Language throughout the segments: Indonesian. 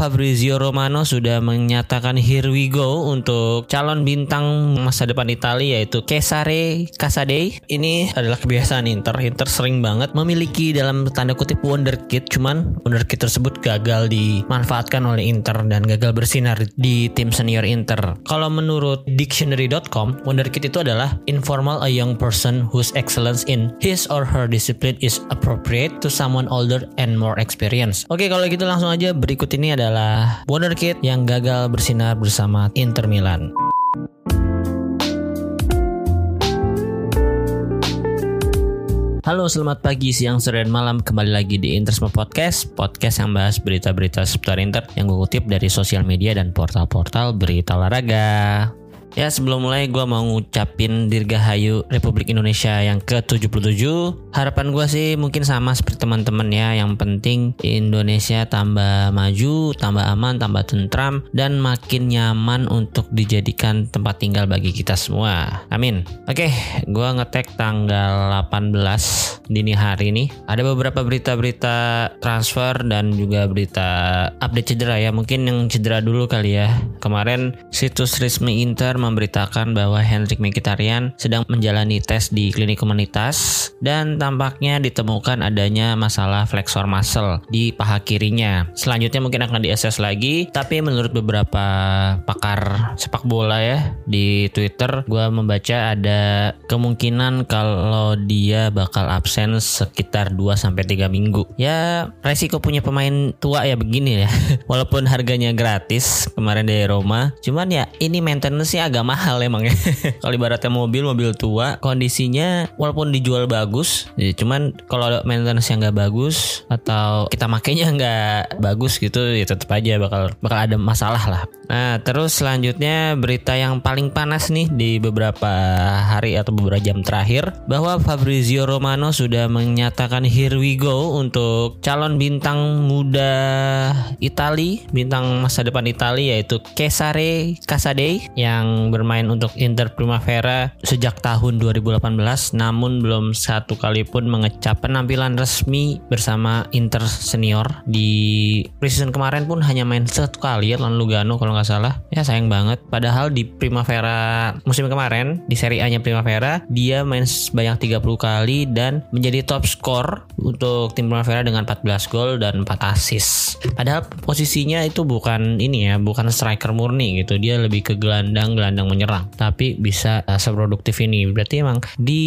Fabrizio Romano sudah menyatakan here we go untuk calon bintang masa depan Italia yaitu Cesare Casadei. Ini adalah kebiasaan Inter. Inter sering banget memiliki dalam tanda kutip wonderkid, cuman wonderkid tersebut gagal dimanfaatkan oleh Inter dan gagal bersinar di tim senior Inter. Kalau menurut dictionary.com, wonderkid itu adalah informal a young person whose excellence in his or her discipline is appropriate to someone older and more experienced. Oke, kalau gitu langsung aja berikut ini adalah wonderkid yang gagal bersinar bersama Inter Milan. Halo, selamat pagi, siang, sore, dan malam. Kembali lagi di Intersma Podcast, podcast yang bahas berita-berita seputar Inter yang gue kutip dari sosial media dan portal-portal berita olahraga. Ya sebelum mulai gue mau ngucapin Dirgahayu Republik Indonesia yang ke-77 Harapan gue sih mungkin sama seperti teman-teman ya Yang penting Indonesia tambah maju, tambah aman, tambah tentram Dan makin nyaman untuk dijadikan tempat tinggal bagi kita semua. Amin. Oke gue ngetek tanggal 18 dini hari ini. Ada beberapa berita-berita transfer dan juga berita update cedera ya. Mungkin yang cedera dulu kali ya. Kemarin situs resmi Inter memberitakan bahwa Hendrik Mkhitaryan sedang menjalani tes di klinik komunitas dan tampaknya ditemukan adanya masalah flexor muscle di paha kirinya. Selanjutnya mungkin akan diakses lagi, tapi menurut beberapa pakar sepak bola ya di Twitter, gue membaca ada kemungkinan kalau dia bakal absen sekitar 2 sampai 3 minggu. Ya, resiko punya pemain tua ya begini ya. Walaupun harganya gratis kemarin dari Roma, cuman ya ini maintenance-nya agak mahal emang ya. kalau ibaratnya mobil mobil tua kondisinya walaupun dijual bagus, ya cuman kalau maintenance yang nggak bagus atau kita makainya nggak bagus gitu ya tetap aja bakal bakal ada masalah lah. Nah terus selanjutnya berita yang paling panas nih di beberapa hari atau beberapa jam terakhir bahwa Fabrizio Romano sudah menyatakan here we go untuk calon bintang muda Itali, bintang masa depan Italia yaitu Cesare Casadei yang bermain untuk Inter Primavera sejak tahun 2018 namun belum satu kali pun mengecap penampilan resmi bersama Inter senior. Di preseason kemarin pun hanya main satu kali ya lawan Lugano kalau nggak salah. Ya sayang banget. Padahal di Primavera musim kemarin di Serie A nya Primavera dia main sebanyak 30 kali dan menjadi top skor untuk tim Primavera dengan 14 gol dan 4 assist. Padahal posisinya itu bukan ini ya bukan striker murni gitu. Dia lebih ke gelandang gelandang menyerang tapi bisa uh, seproduktif ini. Berarti emang di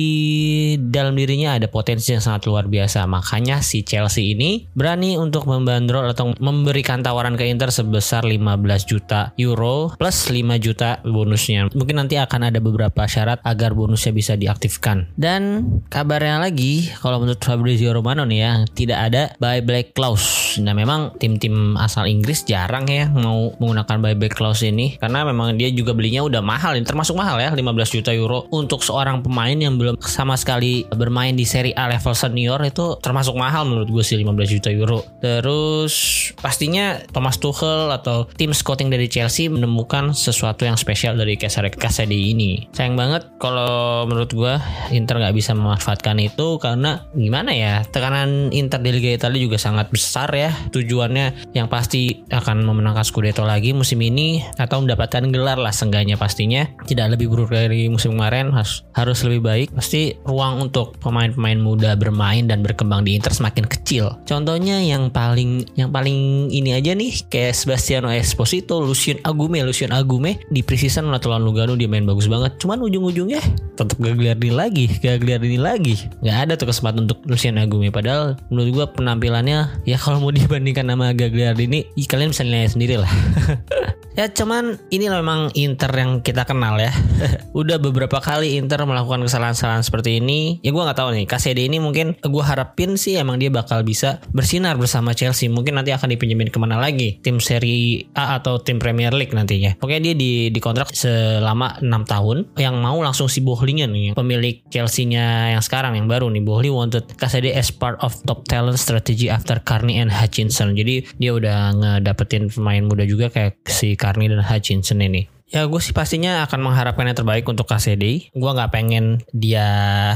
dalam dirinya ada potensi yang sangat luar biasa. Makanya si Chelsea ini berani untuk membandrol atau memberikan tawaran ke Inter sebesar 15 juta euro plus 5 juta bonusnya. Mungkin nanti akan ada beberapa syarat agar bonusnya bisa diaktifkan. Dan kabarnya lagi kalau menurut Fabrizio Romano nih ya tidak ada buyback clause. Nah memang tim-tim asal Inggris jarang ya mau menggunakan buyback clause ini karena memang dia juga belinya udah mahal ini termasuk mahal ya 15 juta euro. Untuk seorang pemain yang belum sama sekali bermain di Serie A level senior itu termasuk mahal menurut gue sih 15 juta euro. Terus pastinya Thomas Tuchel atau tim scouting dari Chelsea menemukan sesuatu yang spesial dari Cesare Casadei ini. Sayang banget kalau menurut gue Inter nggak bisa memanfaatkan itu karena gimana ya tekanan Inter di Liga Italia juga sangat besar ya. Tujuannya yang pasti akan memenangkan Scudetto lagi musim ini atau mendapatkan gelar lah sengganya pastinya tidak lebih buruk dari musim kemarin harus harus lebih baik. Pasti ruang untuk pemain-pemain muda bermain dan berkembang di Inter semakin kecil. Contohnya yang paling yang paling ini aja nih kayak Sebastiano Esposito Lucien Agume. Lucien Agume di preseason lawan Lugano dia main bagus banget. Cuman ujung-ujungnya tetap Gagliardini lagi Gagliardini lagi. Nggak ada tuh kesempatan untuk Lucien Agume. Padahal menurut gua penampilannya ya kalau mau dibandingkan sama Gagliardini kalian bisa nilai sendiri lah ya cuman ini memang Inter yang kita kenal ya. Udah beberapa kali Inter melakukan kesalahan-kesalahan seperti ini. Ya gue nggak tahu nih KCD ini mungkin gue harapin sih emang dia bakal bisa bersinar bersama Chelsea. Mungkin nanti akan dipinjemin ke mana lagi? Tim Serie A atau tim Premier League nantinya. Pokoknya dia di dikontrak selama 6 tahun. Yang mau langsung si Bohlingen nih pemilik Chelsea-nya yang sekarang yang baru nih. Bohli wanted KCD as part of top talent strategy after Carney and Hutchinson. Jadi dia udah ngedapetin pemain muda juga kayak si Carney dan Hutchinson ini Ya gue sih pastinya akan mengharapkan yang terbaik untuk KCD. Gue nggak pengen dia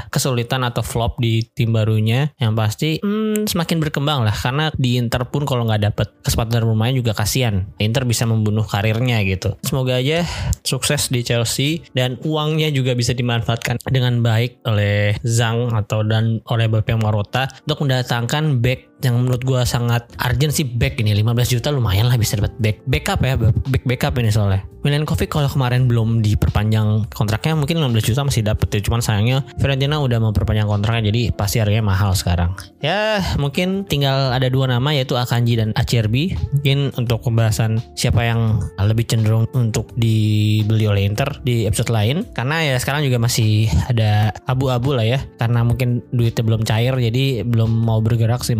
kesulitan atau flop di tim barunya. Yang pasti hmm, semakin berkembang lah. Karena di Inter pun kalau nggak dapet kesempatan bermain juga kasihan. Inter bisa membunuh karirnya gitu. Semoga aja sukses di Chelsea dan uangnya juga bisa dimanfaatkan dengan baik oleh Zhang atau dan oleh BP Marota untuk mendatangkan back yang menurut gue sangat urgent sih back ini. 15 juta lumayan lah bisa dapat back. Backup ya back backup ini soalnya. Milenkovic kalau kemarin belum diperpanjang kontraknya mungkin 15 juta masih dapat ya. Cuman sayangnya Fiorentina udah memperpanjang kontraknya jadi pasti harganya mahal sekarang. Ya mungkin tinggal ada dua nama yaitu Akanji dan Acerbi. Mungkin untuk pembahasan siapa yang lebih cenderung untuk dibeli oleh Inter di episode lain. Karena ya sekarang juga masih ada abu-abu lah ya. Karena mungkin duitnya belum cair jadi belum mau bergerak si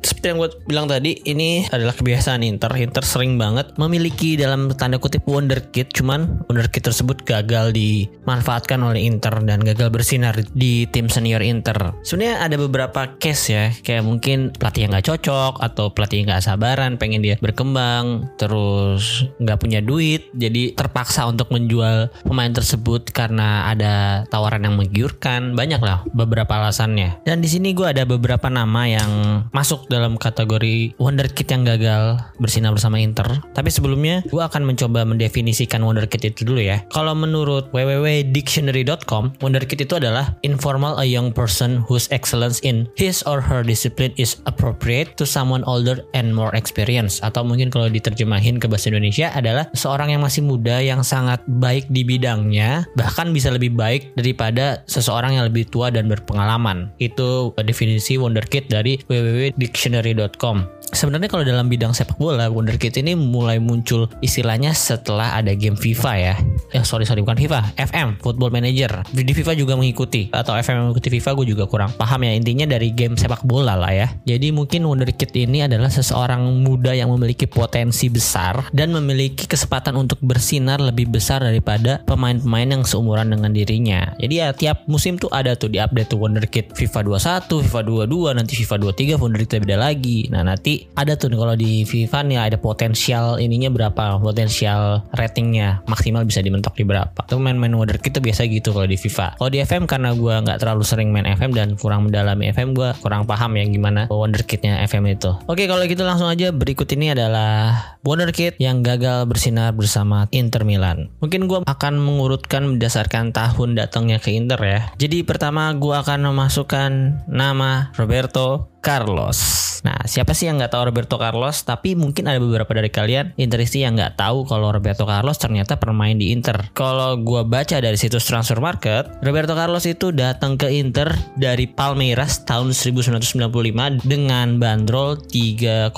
Seperti yang gue bilang tadi, ini adalah kebiasaan Inter. Inter sering banget memiliki dalam tanda kutip wonderkid, cuman wonderkid tersebut gagal dimanfaatkan oleh Inter dan gagal bersinar di tim senior Inter. Sebenarnya ada beberapa case ya, kayak mungkin pelatih yang nggak cocok atau pelatih yang nggak sabaran, pengen dia berkembang, terus nggak punya duit, jadi terpaksa untuk menjual pemain tersebut karena ada tawaran yang menggiurkan. Banyak lah beberapa alasannya. Dan di sini gue ada beberapa nama yang masuk dalam kategori wonderkid yang gagal bersinar bersama Inter. Tapi sebelumnya gue akan mencoba mendefinisikan wonderkid itu dulu ya. Kalau menurut www.dictionary.com, wonderkid itu adalah informal a young person whose excellence in his or her discipline is appropriate to someone older and more experienced. Atau mungkin kalau diterjemahin ke bahasa Indonesia adalah seorang yang masih muda yang sangat baik di bidangnya, bahkan bisa lebih baik daripada seseorang yang lebih tua dan berpengalaman. Itu definisi wonderkid dari www dictionary.com Sebenarnya kalau dalam bidang sepak bola, Wonderkid ini mulai muncul istilahnya setelah ada game FIFA ya. Ya sorry sorry bukan FIFA, FM Football Manager. Di FIFA juga mengikuti atau FM mengikuti FIFA gue juga kurang paham ya intinya dari game sepak bola lah ya. Jadi mungkin Wonderkid ini adalah seseorang muda yang memiliki potensi besar dan memiliki kesempatan untuk bersinar lebih besar daripada pemain-pemain yang seumuran dengan dirinya. Jadi ya tiap musim tuh ada tuh di update tuh Wonderkid FIFA 21, FIFA 22, nanti FIFA 23 Wonderkid beda lagi. Nah nanti ada tuh kalau di FIFA nih ada potensial ininya berapa, potensial ratingnya maksimal bisa dimentok di berapa. Itu main-main water kita biasa gitu kalau di FIFA. Kalau di FM karena gue nggak terlalu sering main FM dan kurang mendalami FM, gue kurang paham ya gimana wonderkidnya FM itu. Oke kalau gitu langsung aja berikut ini adalah wonderkid yang gagal bersinar bersama Inter Milan. Mungkin gue akan mengurutkan berdasarkan tahun datangnya ke Inter ya. Jadi pertama gue akan memasukkan nama Roberto Carlos. Nah, siapa sih yang nggak tahu Roberto Carlos? Tapi mungkin ada beberapa dari kalian Interisti yang nggak tahu kalau Roberto Carlos ternyata bermain di Inter. Kalau gue baca dari situs Transfer Market, Roberto Carlos itu datang ke Inter dari Palmeiras tahun 1995 dengan bandrol 3,5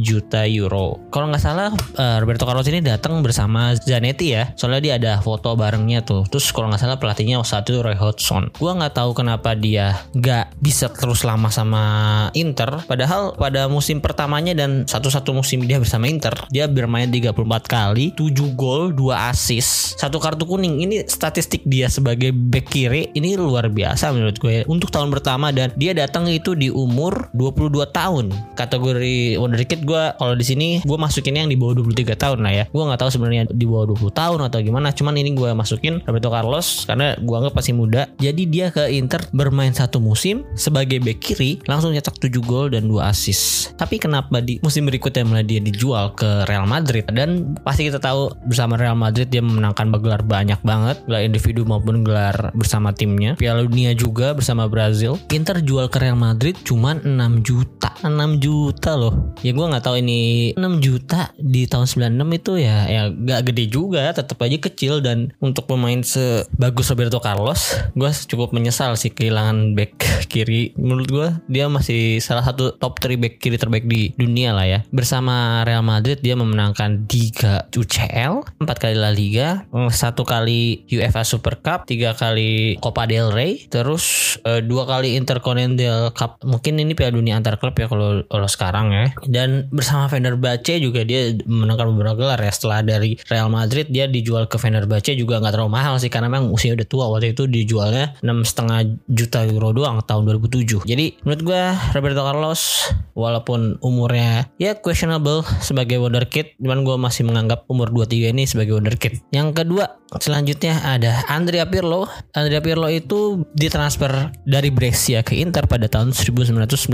juta euro. Kalau nggak salah, uh, Roberto Carlos ini datang bersama Zanetti ya. Soalnya dia ada foto barengnya tuh. Terus kalau nggak salah pelatihnya saat itu Roy Hodgson. Gue nggak tahu kenapa dia nggak bisa terus lama sama Inter Padahal pada musim pertamanya dan satu-satu musim dia bersama Inter, dia bermain 34 kali, 7 gol, 2 assist, satu kartu kuning. Ini statistik dia sebagai back kiri ini luar biasa menurut gue untuk tahun pertama dan dia datang itu di umur 22 tahun. Kategori wonderkid gue kalau di sini gue masukin yang di bawah 23 tahun lah ya. Gue nggak tahu sebenarnya di bawah 20 tahun atau gimana, cuman ini gue masukin Roberto Carlos karena gue anggap masih muda. Jadi dia ke Inter bermain satu musim sebagai back kiri langsung nyetak 7 gol dan dan 2 assist. Tapi kenapa di musim berikutnya mulai dia dijual ke Real Madrid dan pasti kita tahu bersama Real Madrid dia memenangkan gelar banyak banget, gelar individu maupun gelar bersama timnya. Piala Dunia juga bersama Brazil. Inter jual ke Real Madrid cuma 6 juta. 6 juta loh. Ya gue nggak tahu ini 6 juta di tahun 96 itu ya ya gak gede juga, tetap aja kecil dan untuk pemain sebagus Roberto Carlos, gue cukup menyesal sih kehilangan back kiri. Menurut gue dia masih salah satu top 3 back kiri terbaik di dunia lah ya. Bersama Real Madrid dia memenangkan 3 UCL, 4 kali La Liga, satu kali UEFA Super Cup, tiga kali Copa del Rey, terus uh, dua kali Intercontinental Cup. Mungkin ini Piala Dunia antar klub ya kalau kalau sekarang ya. Dan bersama Fenerbahce juga dia menangkan beberapa gelar ya. Setelah dari Real Madrid dia dijual ke Fenerbahce juga nggak terlalu mahal sih karena memang usia udah tua waktu itu dijualnya enam setengah juta euro doang tahun 2007. Jadi menurut gue Roberto Carlos walaupun umurnya ya questionable sebagai wonderkid cuman gue masih menganggap umur 23 ini sebagai wonderkid yang kedua selanjutnya ada Andrea Pirlo. Andrea Pirlo itu ditransfer dari Brescia ke Inter pada tahun 1998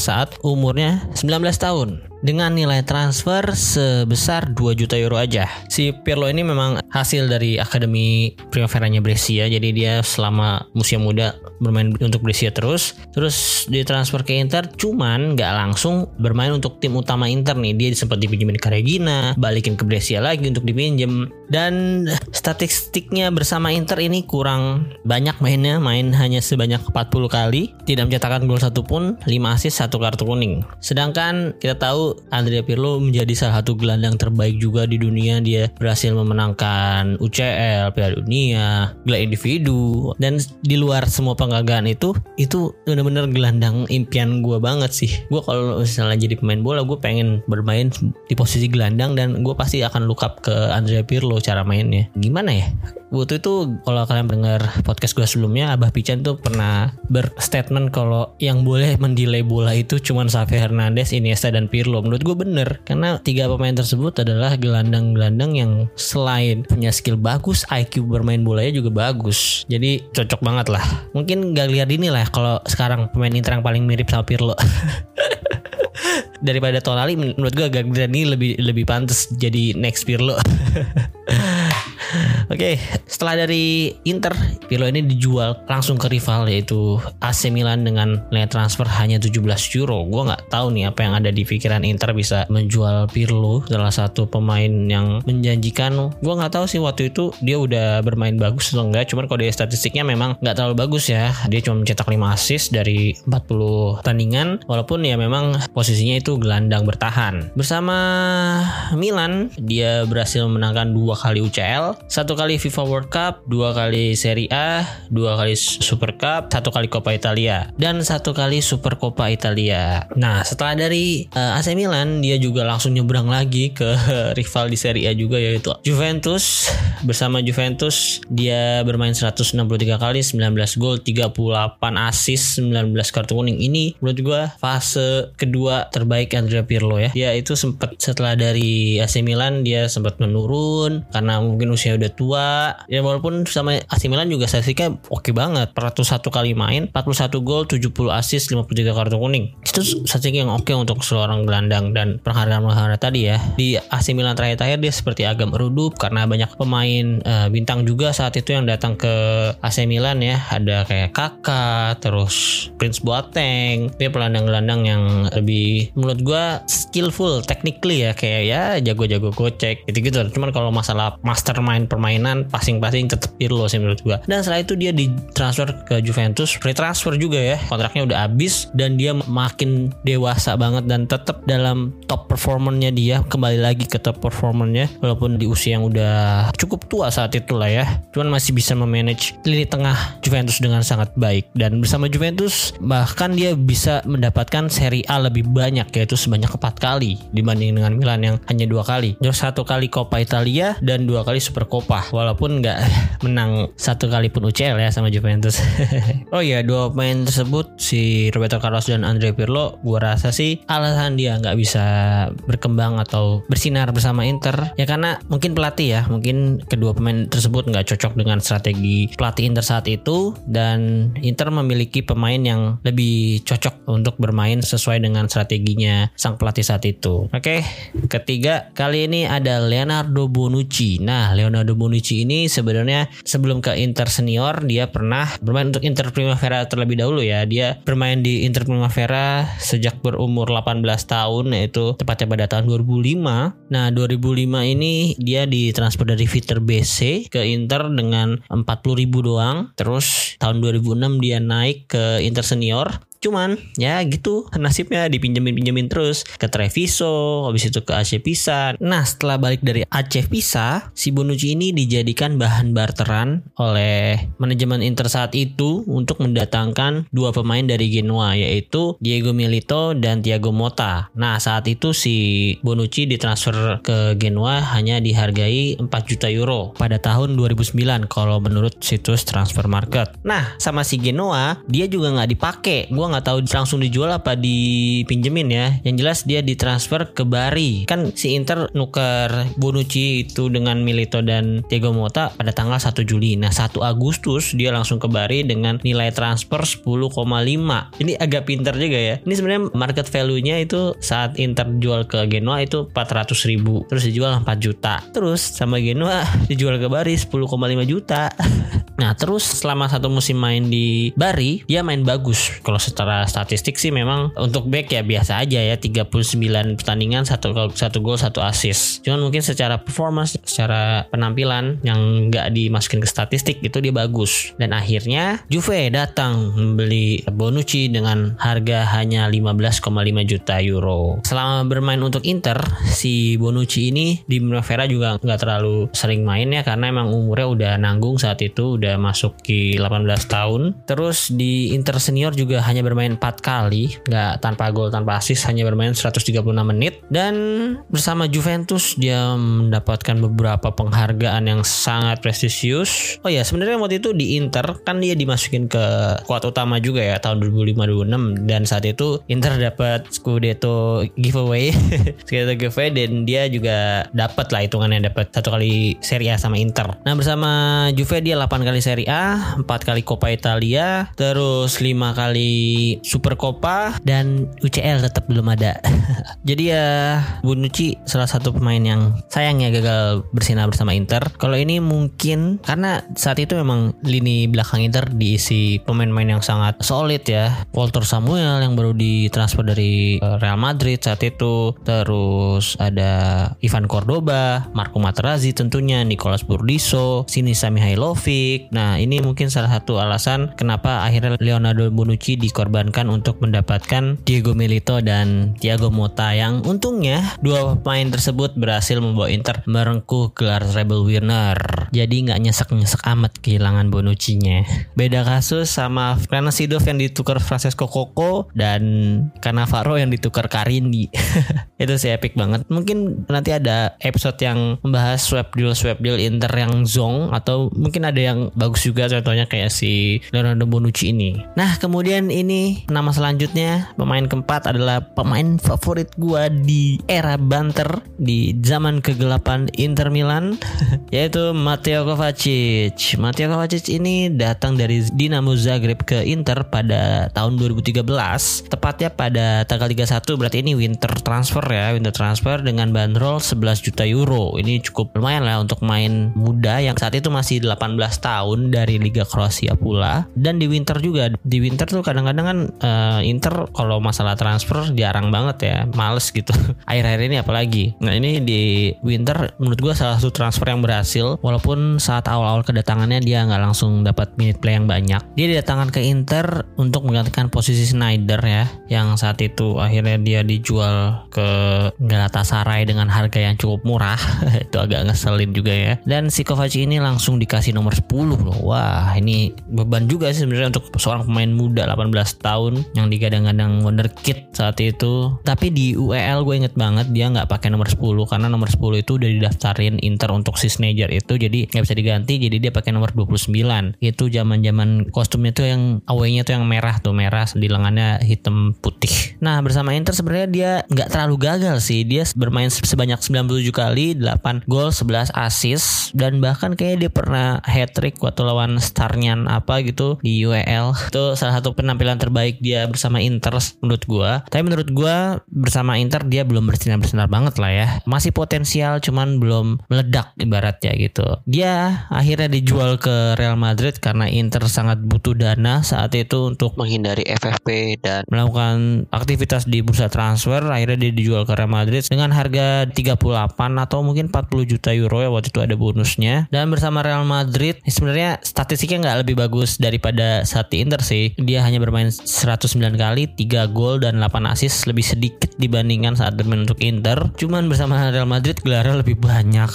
saat umurnya 19 tahun dengan nilai transfer sebesar 2 juta euro aja. Si Pirlo ini memang hasil dari akademi Primavera-nya Brescia, jadi dia selama musim muda bermain untuk Brescia terus, terus ditransfer ke Inter, cuman nggak langsung bermain untuk tim utama Inter nih. Dia sempat dipinjemin ke Regina, balikin ke Brescia lagi untuk dipinjem. Dan statistiknya bersama Inter ini kurang banyak mainnya, main hanya sebanyak 40 kali, tidak mencetakkan gol satu pun, 5 assist, satu kartu kuning. Sedangkan kita tahu Andrea Pirlo menjadi salah satu gelandang terbaik juga di dunia. Dia berhasil memenangkan UCL, Piala Dunia, gelar individu, dan di luar semua penghargaan itu, itu benar-benar gelandang impian gue banget sih. Gue kalau misalnya jadi pemain bola, gue pengen bermain di posisi gelandang dan gue pasti akan look up ke Andrea Pirlo cara mainnya. Gimana ya? Waktu itu kalau kalian dengar podcast gue sebelumnya Abah Pican tuh pernah berstatement kalau yang boleh mendelay bola itu cuma Xavi Hernandez, Iniesta dan Pirlo. Menurut gue bener karena tiga pemain tersebut adalah gelandang-gelandang yang selain punya skill bagus, IQ bermain bolanya juga bagus. Jadi cocok banget lah. Mungkin gak lihat ini lah kalau sekarang pemain Inter yang paling mirip sama Pirlo. daripada Tonali menurut gue Gagliardini lebih lebih pantas jadi next Pirlo. Oke, okay, setelah dari Inter, Pirlo ini dijual langsung ke rival yaitu AC Milan dengan nilai transfer hanya 17 euro. Gue nggak tahu nih apa yang ada di pikiran Inter bisa menjual Pirlo, salah satu pemain yang menjanjikan. Gue nggak tahu sih waktu itu dia udah bermain bagus atau enggak. Cuman kalau dari statistiknya memang nggak terlalu bagus ya. Dia cuma mencetak 5 assist dari 40 tandingan, walaupun ya memang posisinya itu gelandang bertahan. Bersama Milan, dia berhasil menangkan dua kali UCL satu kali FIFA World Cup, dua kali Serie A, dua kali Super Cup, satu kali Coppa Italia, dan satu kali Super Coppa Italia. Nah, setelah dari uh, AC Milan, dia juga langsung nyebrang lagi ke rival di Serie A juga yaitu Juventus. Bersama Juventus, dia bermain 163 kali, 19 gol, 38 assist, 19 kartu kuning. Ini menurut gue fase kedua terbaik Andrea Pirlo ya. Dia itu sempat setelah dari AC Milan dia sempat menurun karena mungkin usia udah tua. Ya walaupun sama AC Milan juga statistiknya oke banget. 401 kali main 41 gol 70 assist 53 kartu kuning. Itu statistik yang oke untuk seorang gelandang dan penghargaan-penghargaan tadi ya. Di AC Milan terakhir-terakhir dia seperti agak meredup karena banyak pemain uh, bintang juga saat itu yang datang ke AC Milan ya. Ada kayak Kakak terus Prince Boateng. Dia pelandang-gelandang yang lebih menurut gua skillful technically ya. Kayak ya jago-jago gocek gitu-gitu. Cuman kalau masalah mastermind permainan passing-passing tetap Pirlo sih menurut gua. Dan setelah itu dia ditransfer ke Juventus, free transfer juga ya. Kontraknya udah habis dan dia makin dewasa banget dan tetap dalam top performernya dia kembali lagi ke top performernya walaupun di usia yang udah cukup tua saat itu lah ya. Cuman masih bisa memanage lini tengah Juventus dengan sangat baik dan bersama Juventus bahkan dia bisa mendapatkan Serie A lebih banyak yaitu sebanyak empat kali dibanding dengan Milan yang hanya dua kali. Jadi satu kali Coppa Italia dan dua kali Super Copa walaupun nggak menang satu kali pun UCL ya sama Juventus. oh iya dua pemain tersebut si Roberto Carlos dan Andre Pirlo gua rasa sih alasan dia nggak bisa berkembang atau bersinar bersama Inter ya karena mungkin pelatih ya mungkin kedua pemain tersebut nggak cocok dengan strategi pelatih Inter saat itu dan Inter memiliki pemain yang lebih cocok untuk bermain sesuai dengan strateginya sang pelatih saat itu. Oke, ketiga kali ini ada Leonardo Bonucci. Nah, Leonardo Leonardo Bonucci ini sebenarnya sebelum ke Inter senior dia pernah bermain untuk Inter Primavera terlebih dahulu ya. Dia bermain di Inter Primavera sejak berumur 18 tahun yaitu tepatnya pada tahun 2005. Nah, 2005 ini dia ditransfer dari Viter BC ke Inter dengan 40 ribu doang. Terus tahun 2006 dia naik ke Inter senior Cuman ya gitu nasibnya dipinjemin-pinjemin terus ke Treviso, habis itu ke AC Pisa. Nah setelah balik dari AC Pisa, si Bonucci ini dijadikan bahan barteran oleh manajemen Inter saat itu untuk mendatangkan dua pemain dari Genoa yaitu Diego Milito dan Thiago Motta. Nah saat itu si Bonucci ditransfer ke Genoa hanya dihargai 4 juta euro pada tahun 2009 kalau menurut situs transfer market. Nah sama si Genoa dia juga nggak dipakai. Gua nggak tahu langsung dijual apa dipinjemin ya. Yang jelas dia ditransfer ke Bari. Kan si Inter nuker Bonucci itu dengan Milito dan Diego Mota pada tanggal 1 Juli. Nah 1 Agustus dia langsung ke Bari dengan nilai transfer 10,5. Ini agak pinter juga ya. Ini sebenarnya market value-nya itu saat Inter jual ke Genoa itu 400 ribu. Terus dijual 4 juta. Terus sama Genoa dijual ke Bari 10,5 juta. Nah terus selama satu musim main di Bari dia main bagus. Kalau secara statistik sih memang untuk back ya biasa aja ya 39 pertandingan satu satu gol satu assist. Cuman mungkin secara performance, secara penampilan yang nggak dimasukin ke statistik itu dia bagus. Dan akhirnya Juve datang membeli Bonucci dengan harga hanya 15,5 juta euro. Selama bermain untuk Inter si Bonucci ini di Primavera juga nggak terlalu sering main ya karena emang umurnya udah nanggung saat itu udah masuk di 18 tahun. Terus di Inter Senior juga hanya bermain 4 kali, nggak tanpa gol tanpa assist, hanya bermain 136 menit. Dan bersama Juventus dia mendapatkan beberapa penghargaan yang sangat prestisius. Oh ya sebenarnya waktu itu di Inter kan dia dimasukin ke kuat utama juga ya tahun 2005-2006 dan saat itu Inter dapat Scudetto giveaway, Scudetto giveaway dan dia juga dapat lah hitungannya dapat satu kali Serie A sama Inter. Nah bersama Juve dia 8 kali Serie A, 4 kali Coppa Italia, terus 5 kali Super Coppa dan UCL tetap belum ada. Jadi ya Bonucci salah satu pemain yang sayangnya gagal bersinar bersama Inter. Kalau ini mungkin karena saat itu memang lini belakang Inter diisi pemain-pemain yang sangat solid ya. Walter Samuel yang baru ditransfer dari eh, Real Madrid saat itu, terus ada Ivan Cordoba, Marco Materazzi tentunya, Nicolas Burdiso, Sinisa Mihailovic. Nah, ini mungkin salah satu alasan kenapa akhirnya Leonardo Bonucci dikorbankan untuk mendapatkan Diego Milito dan Thiago Motta yang untungnya dua pemain tersebut berhasil membawa Inter merengkuh gelar treble winner. Jadi nggak nyesek-nyesek amat kehilangan Bonucci-nya. Beda kasus sama Fran Sidov yang ditukar Francesco Coco dan Cannavaro yang ditukar Karini. Itu sih epic banget. Mungkin nanti ada episode yang membahas swap deal swap deal Inter yang zong atau mungkin ada yang bagus juga contohnya kayak si Leonardo Bonucci ini. Nah, kemudian ini nama selanjutnya pemain keempat adalah pemain favorit gua di era banter di zaman kegelapan Inter Milan yaitu Matteo Kovacic. Matteo Kovacic ini datang dari Dinamo Zagreb ke Inter pada tahun 2013 tepatnya pada tanggal 31 berarti ini winter transfer ya winter transfer dengan bandrol 11 juta euro ini cukup lumayan lah untuk main muda yang saat itu masih 18 tahun dari Liga Kroasia pula dan di winter juga di winter tuh kadang-kadang kan uh, Inter kalau masalah transfer jarang banget ya males gitu. Akhir-akhir ini apalagi? Nah ini di winter menurut gue salah satu transfer yang berhasil walaupun saat awal-awal kedatangannya dia nggak langsung dapat minute play yang banyak. Dia didatangkan ke Inter untuk menggantikan posisi Snyder ya yang saat itu akhirnya dia dijual ke Galatasaray dengan harga yang cukup murah. Itu agak ngeselin juga ya. Dan si Kovacic ini langsung dikasih nomor 10 loh. Wah ini beban juga sih sebenarnya untuk seorang pemain muda 18 tahun yang digadang-gadang wonderkid saat itu. Tapi di UEL gue inget banget dia nggak pakai nomor 10 karena nomor 10 itu udah didaftarin Inter untuk si Sneijder itu jadi nggak bisa diganti jadi dia pakai nomor 29 itu zaman zaman kostumnya tuh yang away-nya tuh yang merah tuh merah di lengannya hitam putih. Nah bersama Inter sebenarnya dia nggak terlalu gagal sih. Dia bermain sebanyak 97 kali 8 gol 11 assist dan bahkan kayaknya dia pernah hat trick waktu lawan Starnyan apa gitu di UEL itu salah satu penampilan terbaik dia bersama Inter menurut gua. Tapi menurut gua bersama Inter dia belum bersinar-bersinar banget lah ya. Masih potensial cuman belum meledak ibaratnya gitu. Dia akhirnya dijual ke Real Madrid karena Inter sangat butuh dana saat itu untuk menghindari FFP dan melakukan aktivitas di bursa transfer. Akhirnya dia dijual ke Real Madrid dengan harga 38 atau mungkin 40 juta euro ya waktu itu ada bonusnya. Dan bersama Real Madrid sebenarnya statistiknya nggak lebih bagus daripada saat di Inter sih. Dia hanya bermain 109 kali 3 gol dan 8 assist lebih sedikit dibandingkan saat bermain untuk Inter cuman bersama Real Madrid gelarnya lebih banyak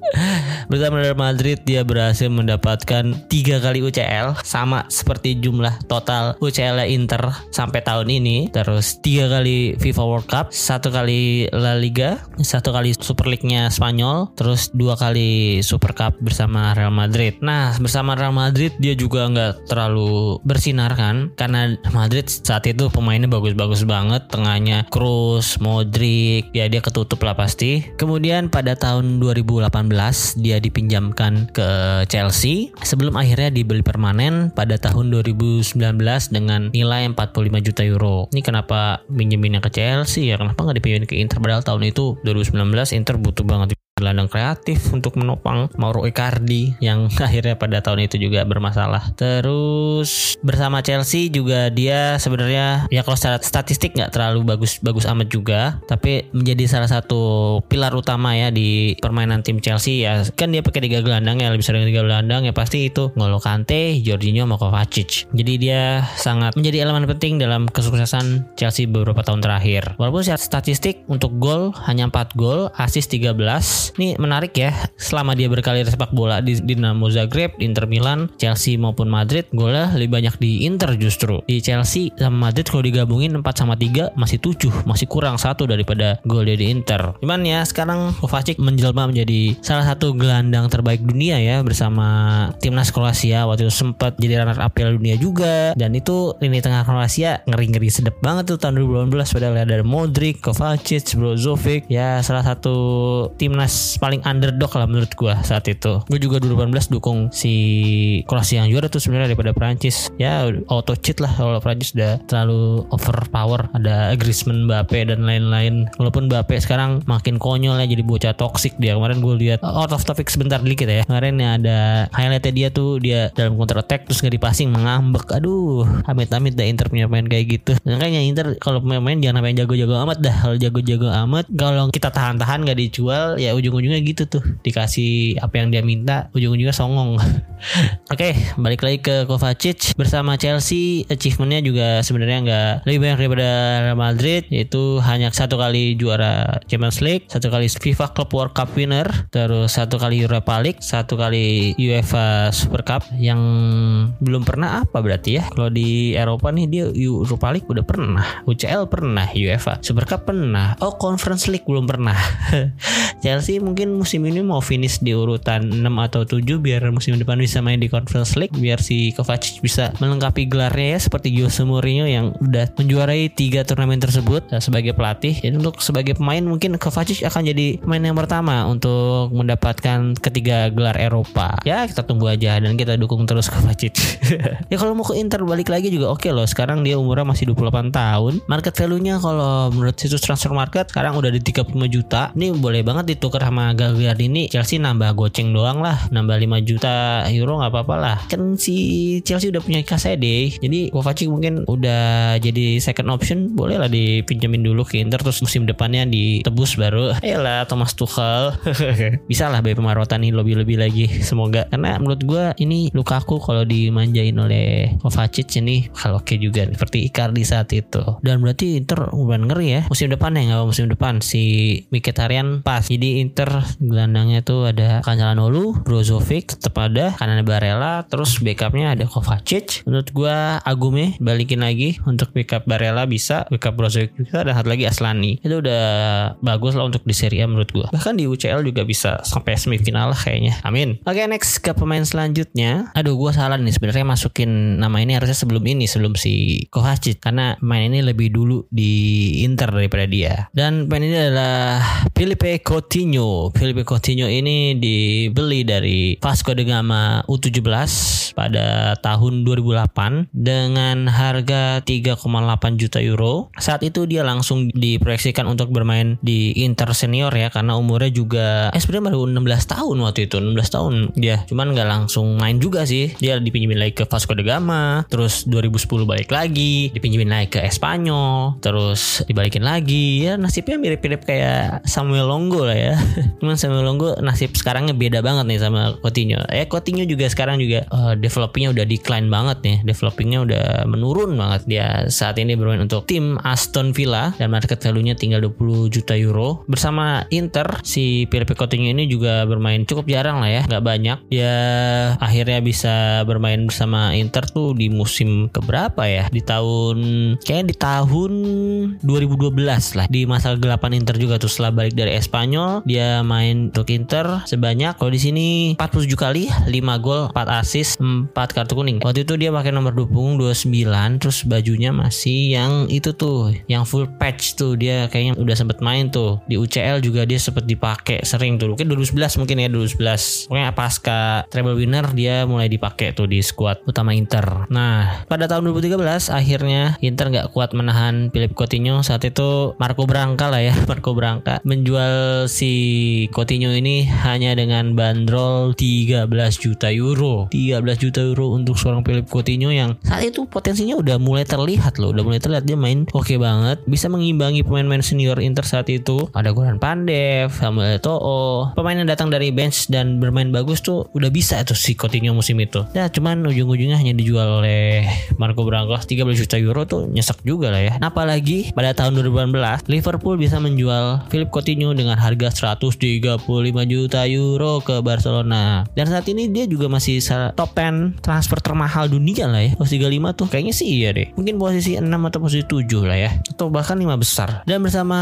bersama Real Madrid dia berhasil mendapatkan tiga kali UCL sama seperti jumlah total UCL Inter sampai tahun ini. Terus tiga kali FIFA World Cup, satu kali La Liga, satu kali Super League-nya Spanyol, terus dua kali Super Cup bersama Real Madrid. Nah bersama Real Madrid dia juga nggak terlalu bersinar kan karena Madrid saat itu pemainnya bagus-bagus banget, tengahnya Kroos, Modric, ya dia ketutup lah pasti. Kemudian pada tahun 2018 dia dipinjamkan ke Chelsea sebelum akhirnya dibeli permanen pada tahun 2019 dengan nilai 45 juta euro. Ini kenapa minjeminnya ke Chelsea ya? Kenapa nggak dipinjemin ke Inter padahal tahun itu 2019 Inter butuh banget gelandang kreatif untuk menopang Mauro Icardi yang akhirnya pada tahun itu juga bermasalah. Terus bersama Chelsea juga dia sebenarnya ya kalau secara statistik nggak terlalu bagus bagus amat juga, tapi menjadi salah satu pilar utama ya di permainan tim Chelsea ya kan dia pakai tiga gelandang ya lebih sering tiga gelandang ya pasti itu Ngolo Kante, Jorginho, sama Kovacic. Jadi dia sangat menjadi elemen penting dalam kesuksesan Chelsea beberapa tahun terakhir. Walaupun secara statistik untuk gol hanya 4 gol, assist 13, ini menarik ya. Selama dia berkarir sepak bola di Dinamo Zagreb, Inter Milan, Chelsea maupun Madrid, golnya lebih banyak di Inter justru. Di Chelsea sama Madrid kalau digabungin 4 sama 3 masih 7, masih kurang satu daripada gol dia di Inter. Cuman ya sekarang Kovacic menjelma menjadi salah satu gelandang terbaik dunia ya bersama timnas Kroasia waktu itu sempat jadi runner up Piala Dunia juga dan itu lini tengah Kroasia ngeri-ngeri sedep banget tuh tahun 2018 padahal ada Modric, Kovacic, Brozovic ya salah satu timnas paling underdog lah menurut gue saat itu. Gue juga 2018 dukung si Kroasia yang juara tuh sebenarnya daripada Prancis. Ya auto cheat lah kalau Prancis udah terlalu overpower. Ada Griezmann, Mbappe dan lain-lain. Walaupun Mbappe sekarang makin konyol ya jadi bocah toxic dia. Kemarin gue lihat out of topic sebentar dikit ya. Kemarin ya ada highlightnya dia tuh dia dalam counter attack terus nggak dipasing mengambek. Aduh, amit-amit dah Inter punya main kayak gitu. Makanya Inter kalau main-main jangan sampai jago-jago amat dah. Kalau jago-jago amat kalau kita tahan-tahan nggak dijual ya ujung ujung-ujungnya gitu tuh. Dikasih apa yang dia minta ujung-ujungnya songong. Oke okay, balik lagi ke Kovacic bersama Chelsea. Achievementnya juga sebenarnya nggak lebih banyak daripada Real Madrid yaitu hanya satu kali juara Champions League satu kali FIFA Club World Cup winner terus satu kali Europa League satu kali UEFA Super Cup. Yang belum pernah apa berarti ya? Kalau di Eropa nih dia Europa League udah pernah UCL pernah UEFA Super Cup pernah oh Conference League belum pernah. Chelsea mungkin musim ini mau finish di urutan 6 atau 7 biar musim depan bisa main di Conference League biar si Kovacic bisa melengkapi gelarnya ya seperti Jose Mourinho yang udah menjuarai tiga turnamen tersebut uh, sebagai pelatih. Jadi untuk sebagai pemain mungkin Kovacic akan jadi pemain yang pertama untuk mendapatkan ketiga gelar Eropa. Ya kita tunggu aja dan kita dukung terus Kovacic. ya kalau mau ke Inter balik lagi juga oke okay loh. Sekarang dia umurnya masih 28 tahun. Market value-nya kalau menurut situs transfer market sekarang udah di 35 juta. Ini boleh banget ditukar sama Gagliardini Chelsea nambah goceng doang lah. Nambah 5 juta euro nggak apa-apa lah. Kan si Chelsea udah punya Kasede. Jadi Kovacic mungkin udah jadi second option boleh lah dipinjemin dulu ke Inter terus musim depannya ditebus baru. Lah Thomas Tuchel. Bisa lah Bayi nih lebih-lebih lagi semoga. Karena menurut gue ini Lukaku kalau dimanjain oleh Kovacic ini kalau oke juga seperti Icardi saat itu. Dan berarti Inter udah ngeri ya musim depan ya nggak musim depan si Mkhitaryan pas. Jadi Inter gelandangnya tuh ada Cancelanolu, Brozovic ada, kanan Barella, terus backupnya ada Kovacic. Menurut gua Agume balikin lagi untuk backup Barella bisa, backup Brozovic bisa, dan satu lagi Aslani. Itu udah bagus lah untuk di Serie A menurut gua. Bahkan di UCL juga bisa sampai semifinal lah kayaknya. Amin. Oke, okay, next ke pemain selanjutnya. Aduh, gua salah nih sebenarnya masukin nama ini harusnya sebelum ini, sebelum si Kovacic karena main ini lebih dulu di Inter daripada dia. Dan pemain ini adalah Felipe Coutinho Felipe Coutinho ini dibeli dari Vasco da Gama U17 pada tahun 2008 dengan harga 3,8 juta euro. Saat itu dia langsung diproyeksikan untuk bermain di Inter senior ya karena umurnya juga eh sebenarnya baru 16 tahun waktu itu 16 tahun. Dia cuman nggak langsung main juga sih. Dia dipinjemin lagi ke Vasco da Gama terus 2010 balik lagi dipinjemin lagi ke Espanyol terus dibalikin lagi. Ya nasibnya mirip-mirip kayak Samuel Longo lah ya Cuman Samuel Longo nasib sekarangnya beda banget nih sama Coutinho. Eh Coutinho juga sekarang juga uh, developingnya udah decline banget nih. Developingnya udah menurun banget dia saat ini bermain untuk tim Aston Villa dan market value-nya tinggal 20 juta euro. Bersama Inter si Philippe Coutinho ini juga bermain cukup jarang lah ya, nggak banyak. Dia akhirnya bisa bermain bersama Inter tuh di musim keberapa ya? Di tahun kayak di tahun 2012 lah di masa gelapan Inter juga tuh setelah balik dari Espanyol dia main untuk Inter sebanyak kalau di sini 47 kali 5 gol 4 assist 4 kartu kuning. Waktu itu dia pakai nomor 2 punggung 29 terus bajunya masih yang itu tuh yang full patch tuh. Dia kayaknya udah sempet main tuh. Di UCL juga dia sempet dipakai sering tuh. Mungkin 2011 mungkin ya 2011 pokoknya pasca treble winner dia mulai dipakai tuh di squad utama Inter. Nah pada tahun 2013 akhirnya Inter nggak kuat menahan Philip Coutinho. Saat itu Marco Branca lah ya Marco Branca menjual si Coutinho ini hanya dengan bandrol 13 juta euro. 13 juta euro untuk seorang Philip Coutinho yang saat itu potensinya udah mulai terlihat loh. Udah mulai terlihat dia main oke okay banget. Bisa mengimbangi pemain-pemain senior Inter saat itu. Ada Goran Pandev Samuel Eto'o. Pemain yang datang dari bench dan bermain bagus tuh udah bisa tuh si Coutinho musim itu. Ya cuman ujung-ujungnya hanya dijual oleh Marco Branco. 13 juta euro tuh nyesek juga lah ya. Nah, apalagi pada tahun 2018 Liverpool bisa menjual Philip Coutinho dengan harga 135 juta euro ke Barcelona. Dan saat ini dia juga masih top 10 transfer termahal dunia lah ya. Posisi 35 tuh kayaknya sih iya deh. Mungkin posisi 6 atau posisi 7 lah ya. Atau bahkan 5 besar. Dan bersama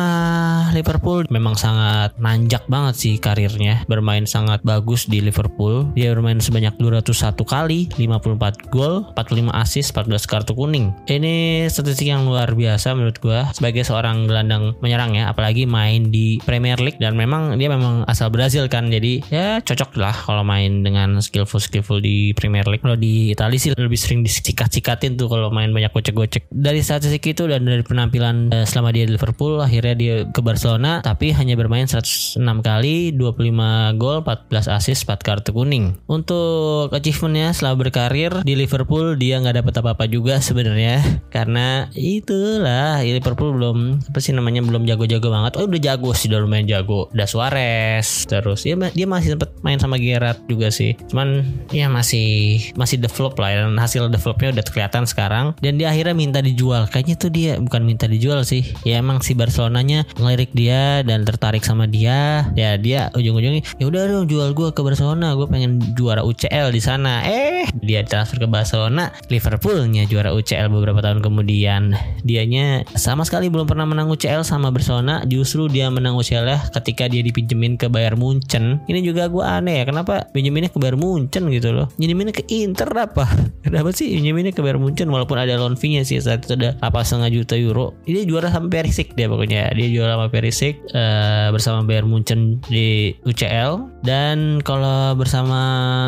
Liverpool memang sangat nanjak banget sih karirnya. Bermain sangat bagus di Liverpool. Dia bermain sebanyak 201 kali 54 gol 45 assist 14 kartu kuning. Ini statistik yang luar biasa menurut gua sebagai seorang gelandang menyerang ya. Apalagi main di Premier League dan memang dia memang asal Brazil kan jadi ya cocok lah kalau main dengan skillful skillful di Premier League. Kalau di Italia sih lebih sering disikat-sikatin tuh kalau main banyak gocek-gocek. Dari statistik itu dan dari penampilan eh, selama dia di Liverpool akhirnya dia ke Barcelona tapi hanya bermain 106 kali 25 gol 14 assist 4 kartu kuning. Untuk achievementnya setelah berkarir di Liverpool dia nggak dapat apa-apa juga sebenarnya karena itulah Liverpool belum apa sih namanya belum jago-jago banget. Oh udah jago sih udah lumayan jago. Udah Suarez terus ya dia masih sempet main sama Gerrard juga sih. Cuman ya masih masih develop lah ya, dan hasil developnya udah kelihatan sekarang. Dan dia akhirnya minta dijual. Kayaknya tuh dia bukan minta dijual sih. Ya emang si Barcelonanya ngelirik dia dan tertarik sama dia. Ya dia ujung-ujungnya ya udah dong jual gue ke Barcelona. Gue pengen juara UCL di sana. Eh dia transfer ke Barcelona. Liverpoolnya juara UCL beberapa tahun kemudian. Dianya sama sekali belum pernah menang UCL sama Barcelona. Justru dia menang UCL ya ketika dia dipinjemin ke Bayern Munchen ini juga gue aneh ya kenapa pinjeminnya ke Bayern Munchen gitu loh? Pinjeminnya ke Inter apa? Kenapa sih pinjeminnya ke Bayern Munchen walaupun ada loan fee nya sih saat itu ada apa setengah juta euro. Ini juara sama Perisic dia pokoknya dia juara sama Perisic uh, bersama Bayern Munchen di UCL dan kalau bersama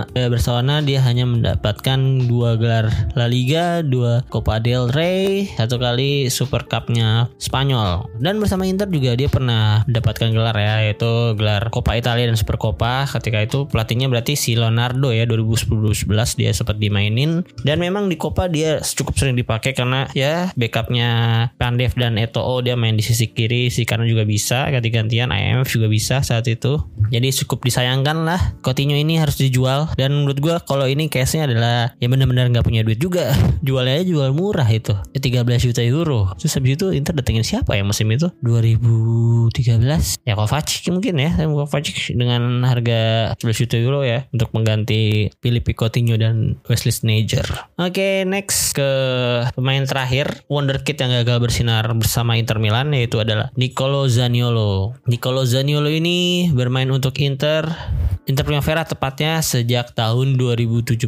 uh, Barcelona dia hanya mendapatkan dua gelar La Liga dua Copa del Rey satu kali Super Cup-nya Spanyol. Dan bersama Inter juga dia pernah mendapatkan gelar ya yaitu gelar Copa Italia dan Super Copa ketika itu pelatihnya berarti si Leonardo ya 2010-2011 dia sempat dimainin. Dan memang di Copa dia cukup sering dipakai karena ya backupnya Pandev dan Eto'o dia main di sisi kiri si kanan juga bisa ganti-gantian IMF juga bisa saat itu. Jadi cukup disayangkan lah Coutinho ini harus dijual. Dan menurut gue kalau ini case-nya adalah ya benar-benar nggak punya duit juga. Jualnya aja jual murah itu. Ya 13 juta euro. Terus habis itu Inter datengin siapa ya musim itu? 2013 ya Kovacic mungkin ya Kovacic dengan harga 11 juta euro ya untuk mengganti Filipe Coutinho dan Wesley Sneijder oke okay, next ke pemain terakhir wonderkid yang gagal bersinar bersama Inter Milan yaitu adalah Nicolo Zaniolo Nicolo Zaniolo ini bermain untuk Inter Inter Primavera tepatnya sejak tahun 2017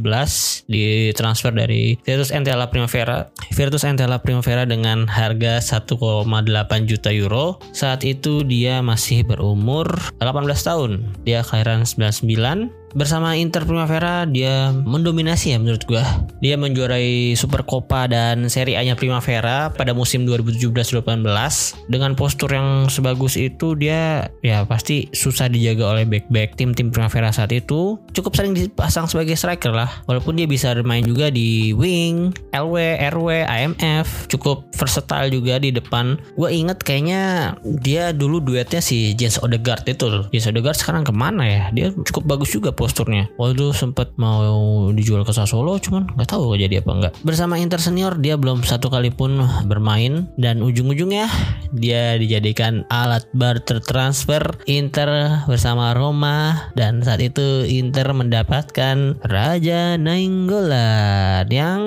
ditransfer dari Virtus Entella Primavera. Virtus Entella Primavera dengan harga 1,8 juta euro. Saat itu dia masih berumur 18 tahun. Dia kelahiran 99 bersama Inter Primavera dia mendominasi ya menurut gua. Dia menjuarai Super Copa dan Serie A-nya Primavera pada musim 2017-18 dengan postur yang sebagus itu dia ya pasti susah dijaga oleh back-back tim-tim Primavera saat itu. Cukup sering dipasang sebagai striker lah. Walaupun dia bisa bermain juga di wing, LW, RW, AMF, cukup versatile juga di depan. Gue inget kayaknya dia dulu duetnya si Jens Odegaard itu loh. Jens Odegaard sekarang ke mana ya? Dia cukup bagus juga posturnya. Waktu sempet mau dijual ke Sassuolo cuman nggak tahu jadi apa enggak. Bersama Inter Senior dia belum satu kali pun bermain dan ujung-ujungnya dia dijadikan alat barter transfer Inter bersama Roma dan saat itu Inter mendapatkan Raja Nainggolan yang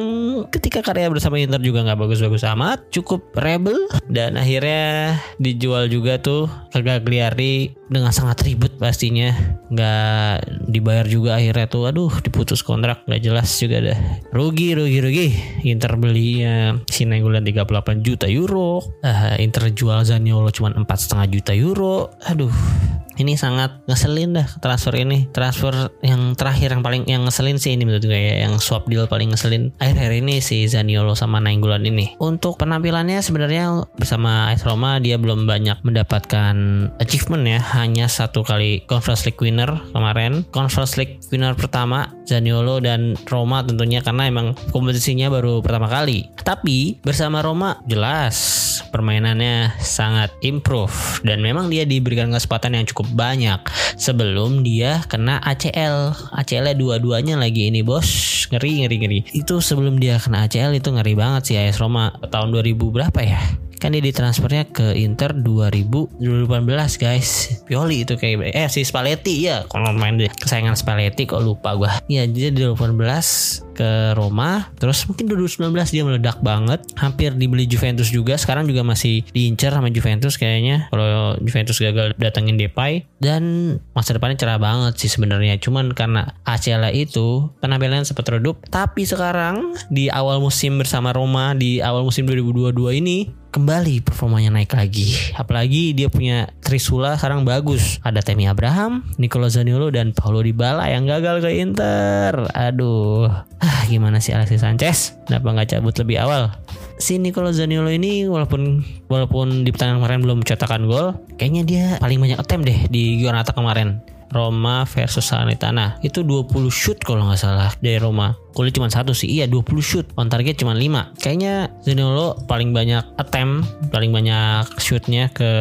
ketika karya bersama Inter juga nggak bagus-bagus amat, cukup rebel dan akhirnya dijual juga tuh ke Gagliardini dengan sangat ribet pastinya nggak dibayar juga akhirnya tuh aduh diputus kontrak nggak jelas juga dah. Rugi rugi rugi. Inter beli ya si Nainggolan 38 juta euro. Uh, Inter jual Zaniolo cuma empat setengah juta euro. Aduh ini sangat ngeselin dah transfer ini. Transfer yang terakhir yang paling yang ngeselin sih ini menurut gue ya yang swap deal paling ngeselin akhir-akhir ini si Zaniolo sama Nainggolan ini. Untuk penampilannya sebenarnya bersama AS Roma dia belum banyak mendapatkan achievement ya. Hanya satu kali Conference League winner kemarin. Conference League winner pertama Zaniolo dan Roma tentunya karena emang kompetisinya baru pertama kali. Tapi bersama Roma jelas permainannya sangat improve dan memang dia diberikan kesempatan yang cukup banyak sebelum dia kena ACL. ACL dua-duanya lagi ini bos, ngeri ngeri ngeri. Itu sebelum dia kena ACL itu ngeri banget sih AS Roma tahun 2000 berapa ya? Kan dia ditransfernya ke Inter 2000 2018 guys. Pioli itu kayak eh si Spalletti ya kalau main deh kesayangan Spalletti kok lupa gua. Ya jadi 2018 ke Roma. Terus mungkin 2019 dia meledak banget. Hampir dibeli Juventus juga. Sekarang juga masih diincar sama Juventus kayaknya. Kalau Juventus gagal datangin Depay. Dan masa depannya cerah banget sih sebenarnya. Cuman karena ACL itu penampilan sempat redup. Tapi sekarang di awal musim bersama Roma di awal musim 2022 ini kembali performanya naik lagi. Apalagi dia punya Trisula sekarang bagus. Ada Temi Abraham, Nicolo Zaniolo dan Paulo Dybala yang gagal ke Inter. Aduh, ah gimana sih Alexis Sanchez? Kenapa nggak cabut lebih awal? Si Nicolo Zaniolo ini walaupun walaupun di pertandingan kemarin belum mencetakkan gol, kayaknya dia paling banyak attempt deh di Giornata kemarin. Roma versus Salernitana itu 20 shoot kalau nggak salah dari Roma golnya cuma satu sih. Iya 20 shoot. On target cuma 5 kayaknya Zaniolo paling banyak attempt paling banyak shootnya ke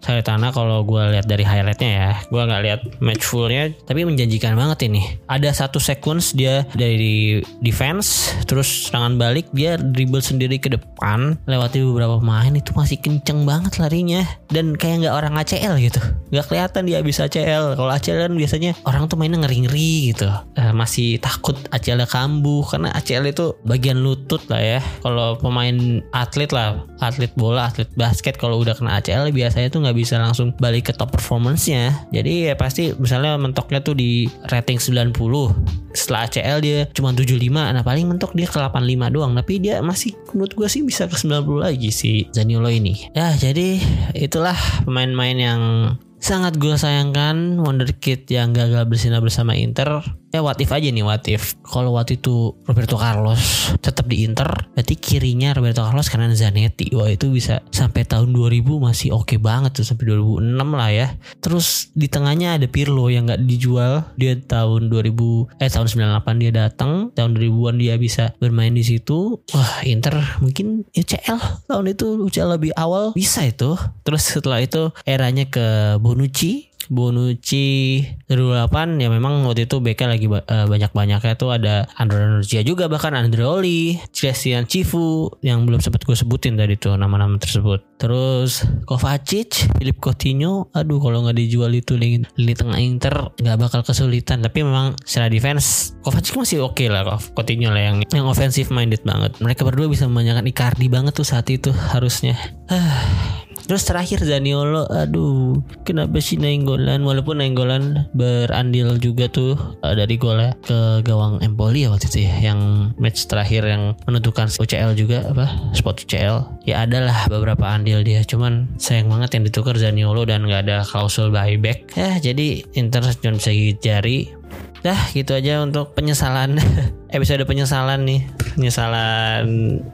Salernitana kalau gue lihat dari highlightnya ya. Gue nggak lihat match fullnya tapi menjanjikan banget ini. Ada satu sequence dia dari defense terus tangan balik dia dribble sendiri ke depan lewati beberapa pemain itu masih kenceng banget larinya. Dan kayak nggak orang ACL gitu. Nggak kelihatan dia bisa ACL kalau ACL kan biasanya orang tuh mainnya ngeri-ngeri gitu. Uh, masih takut ACL kamu kambuh karena ACL itu bagian lutut lah ya. Kalau pemain atlet lah, atlet bola, atlet basket kalau udah kena ACL biasanya tuh nggak bisa langsung balik ke top performance-nya. Jadi ya pasti misalnya mentoknya tuh di rating 90. Setelah ACL dia cuma 75, nah paling mentok dia ke 85 doang. Tapi dia masih menurut gue sih bisa ke 90 lagi si Zaniolo ini. Ya jadi itulah pemain-pemain yang sangat gue sayangkan wonderkid yang gagal bersinar bersama Inter ya what if aja nih what if. Kalau waktu itu Roberto Carlos tetap di Inter berarti kirinya Roberto Carlos karena Zanetti. Wah itu bisa sampai tahun 2000 masih oke okay banget tuh sampai 2006 lah ya. Terus di tengahnya ada Pirlo yang nggak dijual. Dia tahun 2000 eh tahun 98 dia datang tahun 2000-an dia bisa bermain di situ. Wah Inter mungkin UCL tahun itu UCL lebih awal bisa itu. Terus setelah itu eranya ke Bonucci Bonucci 2008 ya memang waktu itu BK lagi uh, banyak-banyaknya tuh ada Andrea Nurcia juga bahkan Andreoli, Christian Cifu yang belum sempat gue sebutin tadi tuh nama-nama tersebut. Terus Kovacic, Philip Coutinho, aduh kalau nggak dijual itu lini, lini tengah Inter nggak bakal kesulitan. Tapi memang secara defense Kovacic masih oke okay lah Coutinho lah yang yang offensive minded banget. Mereka berdua bisa memanjakan Icardi banget tuh saat itu harusnya. Terus terakhir Zaniolo, aduh, kenapa sih Nainggolan? Walaupun Nainggolan berandil juga tuh uh, dari golnya ke gawang Empoli ya waktu itu ya, yang match terakhir yang menentukan UCL juga apa spot UCL. Ya adalah beberapa andil dia, cuman sayang banget yang ditukar Zaniolo dan nggak ada klausul buyback. Ya jadi Inter cuma bisa gigit jari dah gitu aja untuk penyesalan episode penyesalan nih. Penyesalan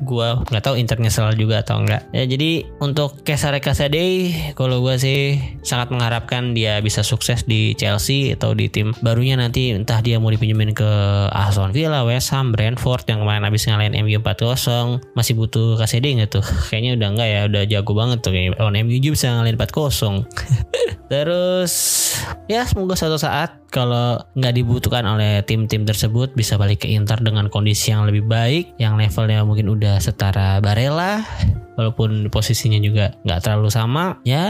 gua. Nggak tahu Inter nyesal juga atau enggak ya jadi untuk Kesare Kasade kalau gua sih sangat mengharapkan dia bisa sukses di Chelsea atau di tim barunya nanti. Entah dia mau dipinjemin ke Aston Villa, West Ham, Brentford yang kemarin habis ngalahin MU 4-0 masih butuh Kasade nggak tuh? Kayaknya udah enggak ya. Udah jago banget tuh. Kayak lawan MU juga bisa ngalahin 4-0 terus ya semoga suatu saat kalau nggak dibutuhkan oleh tim-tim tersebut bisa balik ke Inter dengan kondisi yang lebih baik yang levelnya mungkin udah setara Barella walaupun posisinya juga nggak terlalu sama ya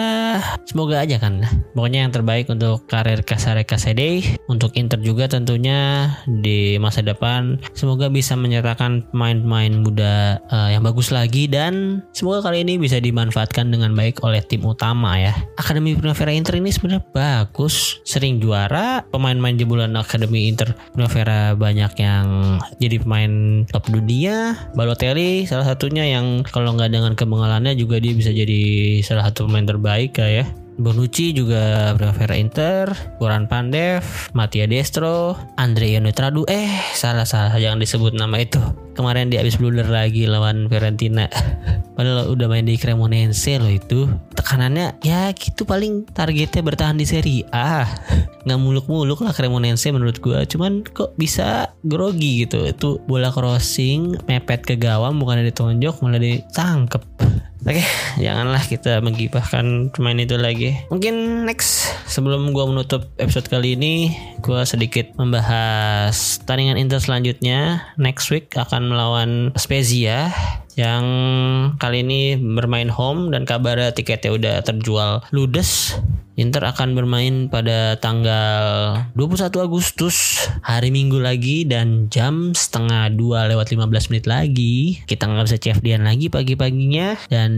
semoga aja kan. Pokoknya yang terbaik untuk karir Casare Casede untuk Inter juga tentunya di masa depan. Semoga bisa menyertakan pemain-pemain muda uh, yang bagus lagi. Dan semoga kali ini bisa dimanfaatkan dengan baik oleh tim utama ya. Akademi Primavera Inter ini sebenarnya bagus. Sering juara. Pemain-pemain jebolan Akademi Inter Primavera banyak yang jadi pemain top dunia. Balotelli salah satunya yang kalau nggak dengan kemengalannya juga dia bisa jadi salah satu pemain terbaik ya Bonucci juga Primavera Inter, Goran Pandev, Mattia Destro, Andrea Netradu. Eh, salah-salah jangan disebut nama itu. Kemarin dia habis blunder lagi lawan Fiorentina. Padahal udah main di Cremonense loh itu. Tekanannya ya gitu paling targetnya bertahan di Serie A. Nggak muluk-muluk lah Cremonense menurut gua. Cuman kok bisa grogi gitu. Itu bola crossing mepet ke gawang bukan ditonjok malah ditangkep. Oke, janganlah kita menggibahkan pemain itu lagi. Mungkin next sebelum gua menutup episode kali ini, gua sedikit membahas tandingan Inter selanjutnya. Next week akan melawan Spezia yang kali ini bermain home dan kabarnya tiketnya udah terjual ludes. Inter akan bermain pada tanggal 21 Agustus hari Minggu lagi dan jam setengah dua lewat 15 menit lagi. Kita nggak bisa CFD lagi pagi-paginya. Dan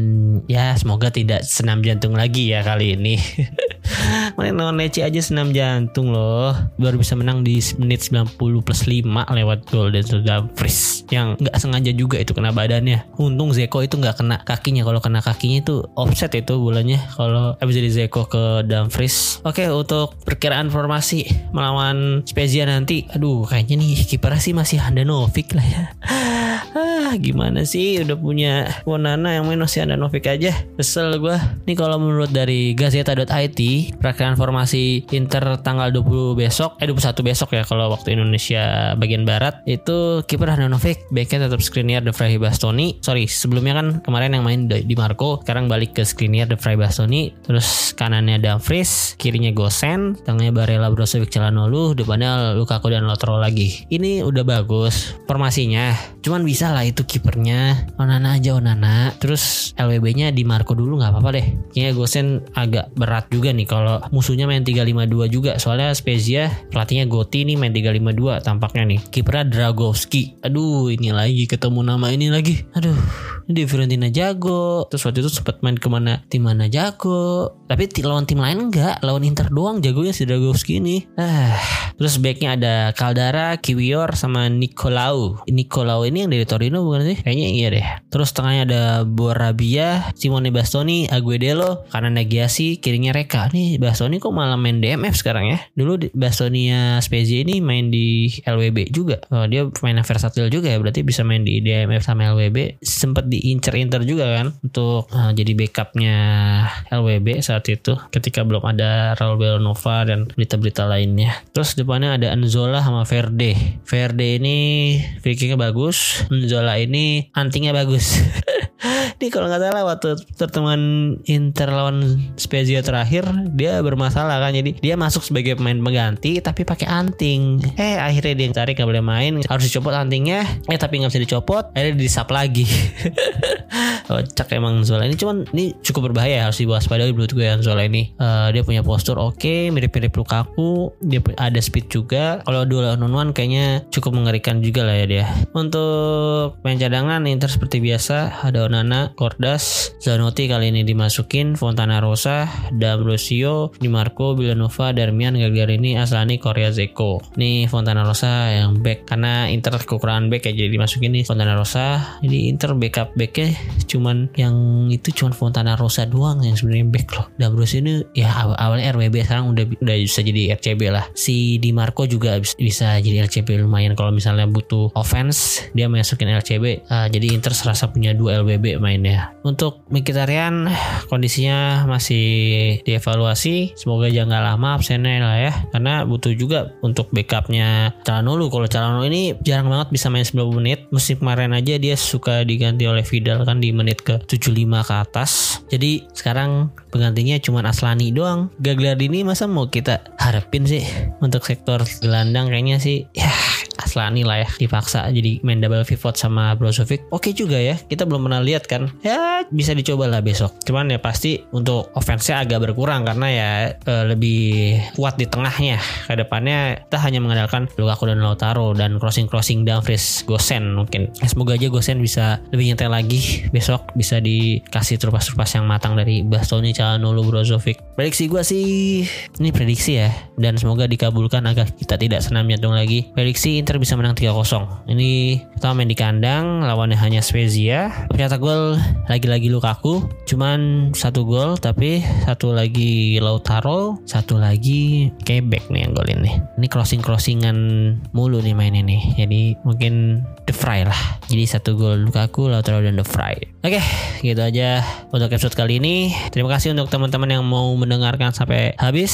ya semoga tidak senam jantung lagi ya kali ini. Main lawan Lece aja senam jantung loh. Baru bisa menang di menit 90 plus 5 lewat gol dan Dumfries. Yang nggak sengaja juga itu kena badannya untung Zeko itu nggak kena kakinya kalau kena kakinya itu offset itu bulannya kalau habis dari Zeko ke Dumfries. Oke, untuk perkiraan formasi melawan Spezia nanti, aduh kayaknya nih kiper sih masih Handanovic lah ya. Ah, gimana sih udah punya Wonana yang main masih Handanovic aja. Kesel gue. Nih kalau menurut dari Gazeta.it, perkiraan formasi Inter tanggal 20 besok, eh 21 besok ya kalau waktu Indonesia bagian barat itu kiper Handanovic, backnya tetap Skriniar De Vrij Bastoni. Sorry, sebelumnya kan kemarin yang main di Marco, sekarang balik ke Skriniar De Vrij Bastoni. Terus kanannya Dumfries, kirinya Gosen, tengahnya Barella Brozovic Celanolu, depannya Lukaku dan Lautaro lagi. Ini udah bagus formasinya. Cuman bisa lah itu kipernya Onana aja Onana. Terus LWB-nya di Marco dulu nggak apa-apa deh. Kayaknya Gosen agak berat juga nih kalau musuhnya main 352 juga. Soalnya Spezia pelatihnya Goti nih main 352 tampaknya nih. Kipernya Dragowski. Aduh, ini lagi ketemu nama ini lagi. Aduh, ini di Fiorentina jago. Terus waktu itu sempat main ke mana tim mana jago. Tapi lawan tim lain enggak. Lawan Inter doang jagonya si Dragowski ini. Ah terus backnya ada Caldara Kiwior sama Nicolau. Nicolau ini yang dari Torino bukan sih? Kayaknya iya deh. Terus tengahnya ada Borabia Simone Bastoni Aguedelo karena Negiasi kirinya Reka. Nih Bastoni kok malah main DMF sekarang ya? Dulu Bastonia Spezia ini main di LWB juga. Oh, dia main versatil juga ya. Berarti bisa main di DMF sama LWB sempat diincer Inter juga kan untuk uh, jadi backupnya LWB saat itu ketika belum ada Raul Belnova dan berita-berita lainnya. Terus depannya ada Anzola sama Verde. Verde ini free bagus, Anzola ini antingnya bagus. Ini kalau nggak salah waktu pertemuan Inter lawan Spezia terakhir dia bermasalah kan jadi dia masuk sebagai pemain pengganti tapi pakai anting. Eh akhirnya dia tarik nggak boleh main harus dicopot antingnya. Eh tapi nggak bisa dicopot akhirnya disap lagi. Kocak emang Zola ini cuman ini cukup berbahaya harus diwaspadai menurut gue yang Zola ini. Uh, dia punya postur oke okay, mirip-mirip Lukaku dia ada speed juga. Kalau dua lawan one kayaknya cukup mengerikan juga lah ya dia. Untuk main cadangan Inter seperti biasa ada Onana, Cordas, Zanotti kali ini dimasukin, Fontana Rosa, D'Ambrosio, Di Marco, Villanova, Darmian, Gagliardini, Aslani, Korea Zeko. Nih Fontana Rosa yang back karena Inter kekurangan back ya jadi dimasukin nih Fontana Rosa. Jadi Inter backup backnya cuman yang itu cuman Fontana Rosa doang yang sebenarnya back loh. D'Ambrosio ini ya awalnya RWB sekarang udah udah bisa jadi RCB lah. Si Di Marco juga bisa jadi LCB lumayan. Kalau misalnya butuh offense dia masukin LCB uh, jadi Inter serasa punya dua LBB mainnya. Untuk Mkhitaryan kondisinya masih dievaluasi. Semoga jangan lama absennya lah ya. Karena butuh juga untuk backupnya Calhanoglu. Kalau Calhanoglu ini jarang banget bisa main 90 menit. Musim kemarin aja dia suka diganti oleh Vidal kan di menit ke 75 ke atas. Jadi sekarang penggantinya cuma Aslani doang. Gagliardini masa mau kita harapin sih untuk sektor gelandang kayaknya sih? Ya Aslani lah ya dipaksa jadi main double pivot sama Brozovic. Oke juga ya kita belum pernah lihat kan. Ya bisa dicoba lah besok. Cuman ya pasti untuk offense-nya agak berkurang karena ya e, lebih kuat di tengahnya. Ke depannya kita hanya mengandalkan Lukaku dan Lautaro dan crossing-crossing Dumfries Gosen mungkin. Ya, semoga aja Gosen bisa lebih nyetel lagi besok. Bisa dikasih trupas-trupas yang matang dari Bastoni Calhanoglu Brozovic. Prediksi gue sih. Ini prediksi ya dan semoga dikabulkan agar kita tidak senam jantung lagi. Prediksi Inter bisa menang 3-0 ini pertama main di kandang lawannya hanya Spezia. Pencetak gol lagi-lagi Lukaku. Cuman satu gol tapi satu lagi Lautaro satu lagi Quebec nih yang gol ini ini crossing-crossingan mulu nih main ini. Jadi mungkin The Fry lah. Jadi satu gol Lukaku Lautaro dan The Fry oke gitu aja untuk episode kali ini. Terima kasih untuk teman-teman yang mau mendengarkan sampai habis.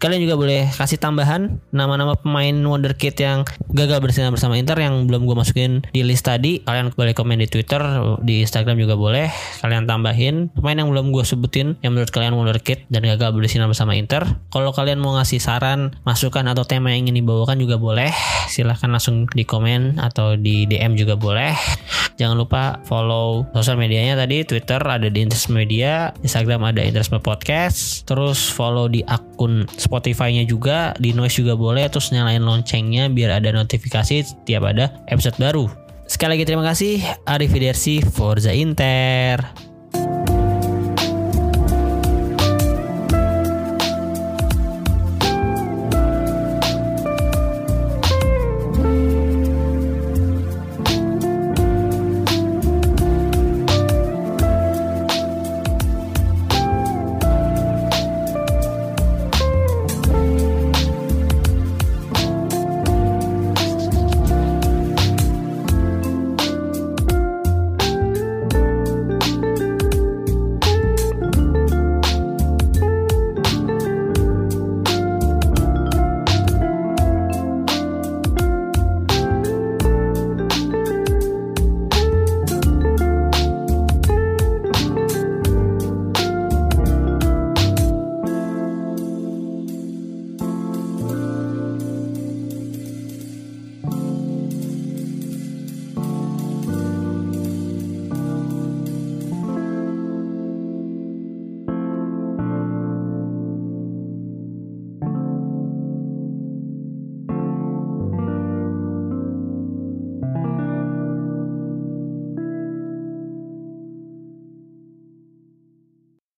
Kalian juga boleh kasih tambahan nama-nama pemain wonderkid yang gagal bersinar bersama Inter yang belum gue masukin di list tadi. Kalian boleh komen di Twitter di Instagram juga boleh. Kalian tambahin pemain yang belum gue sebutin yang menurut kalian wonderkid dan gagal bersinar bersama Inter. Kalau kalian mau ngasih saran masukan atau tema yang ingin dibawakan juga boleh. Silahkan langsung di komen atau di DM juga boleh. Jangan lupa follow sosial medianya tadi Twitter ada di Interest Media Instagram ada Interest Podcast terus follow di akun Spotify-nya juga, di Noise juga boleh, terus nyalain loncengnya biar ada notifikasi setiap ada episode baru. Sekali lagi terima kasih, Arrivederci Forza Inter.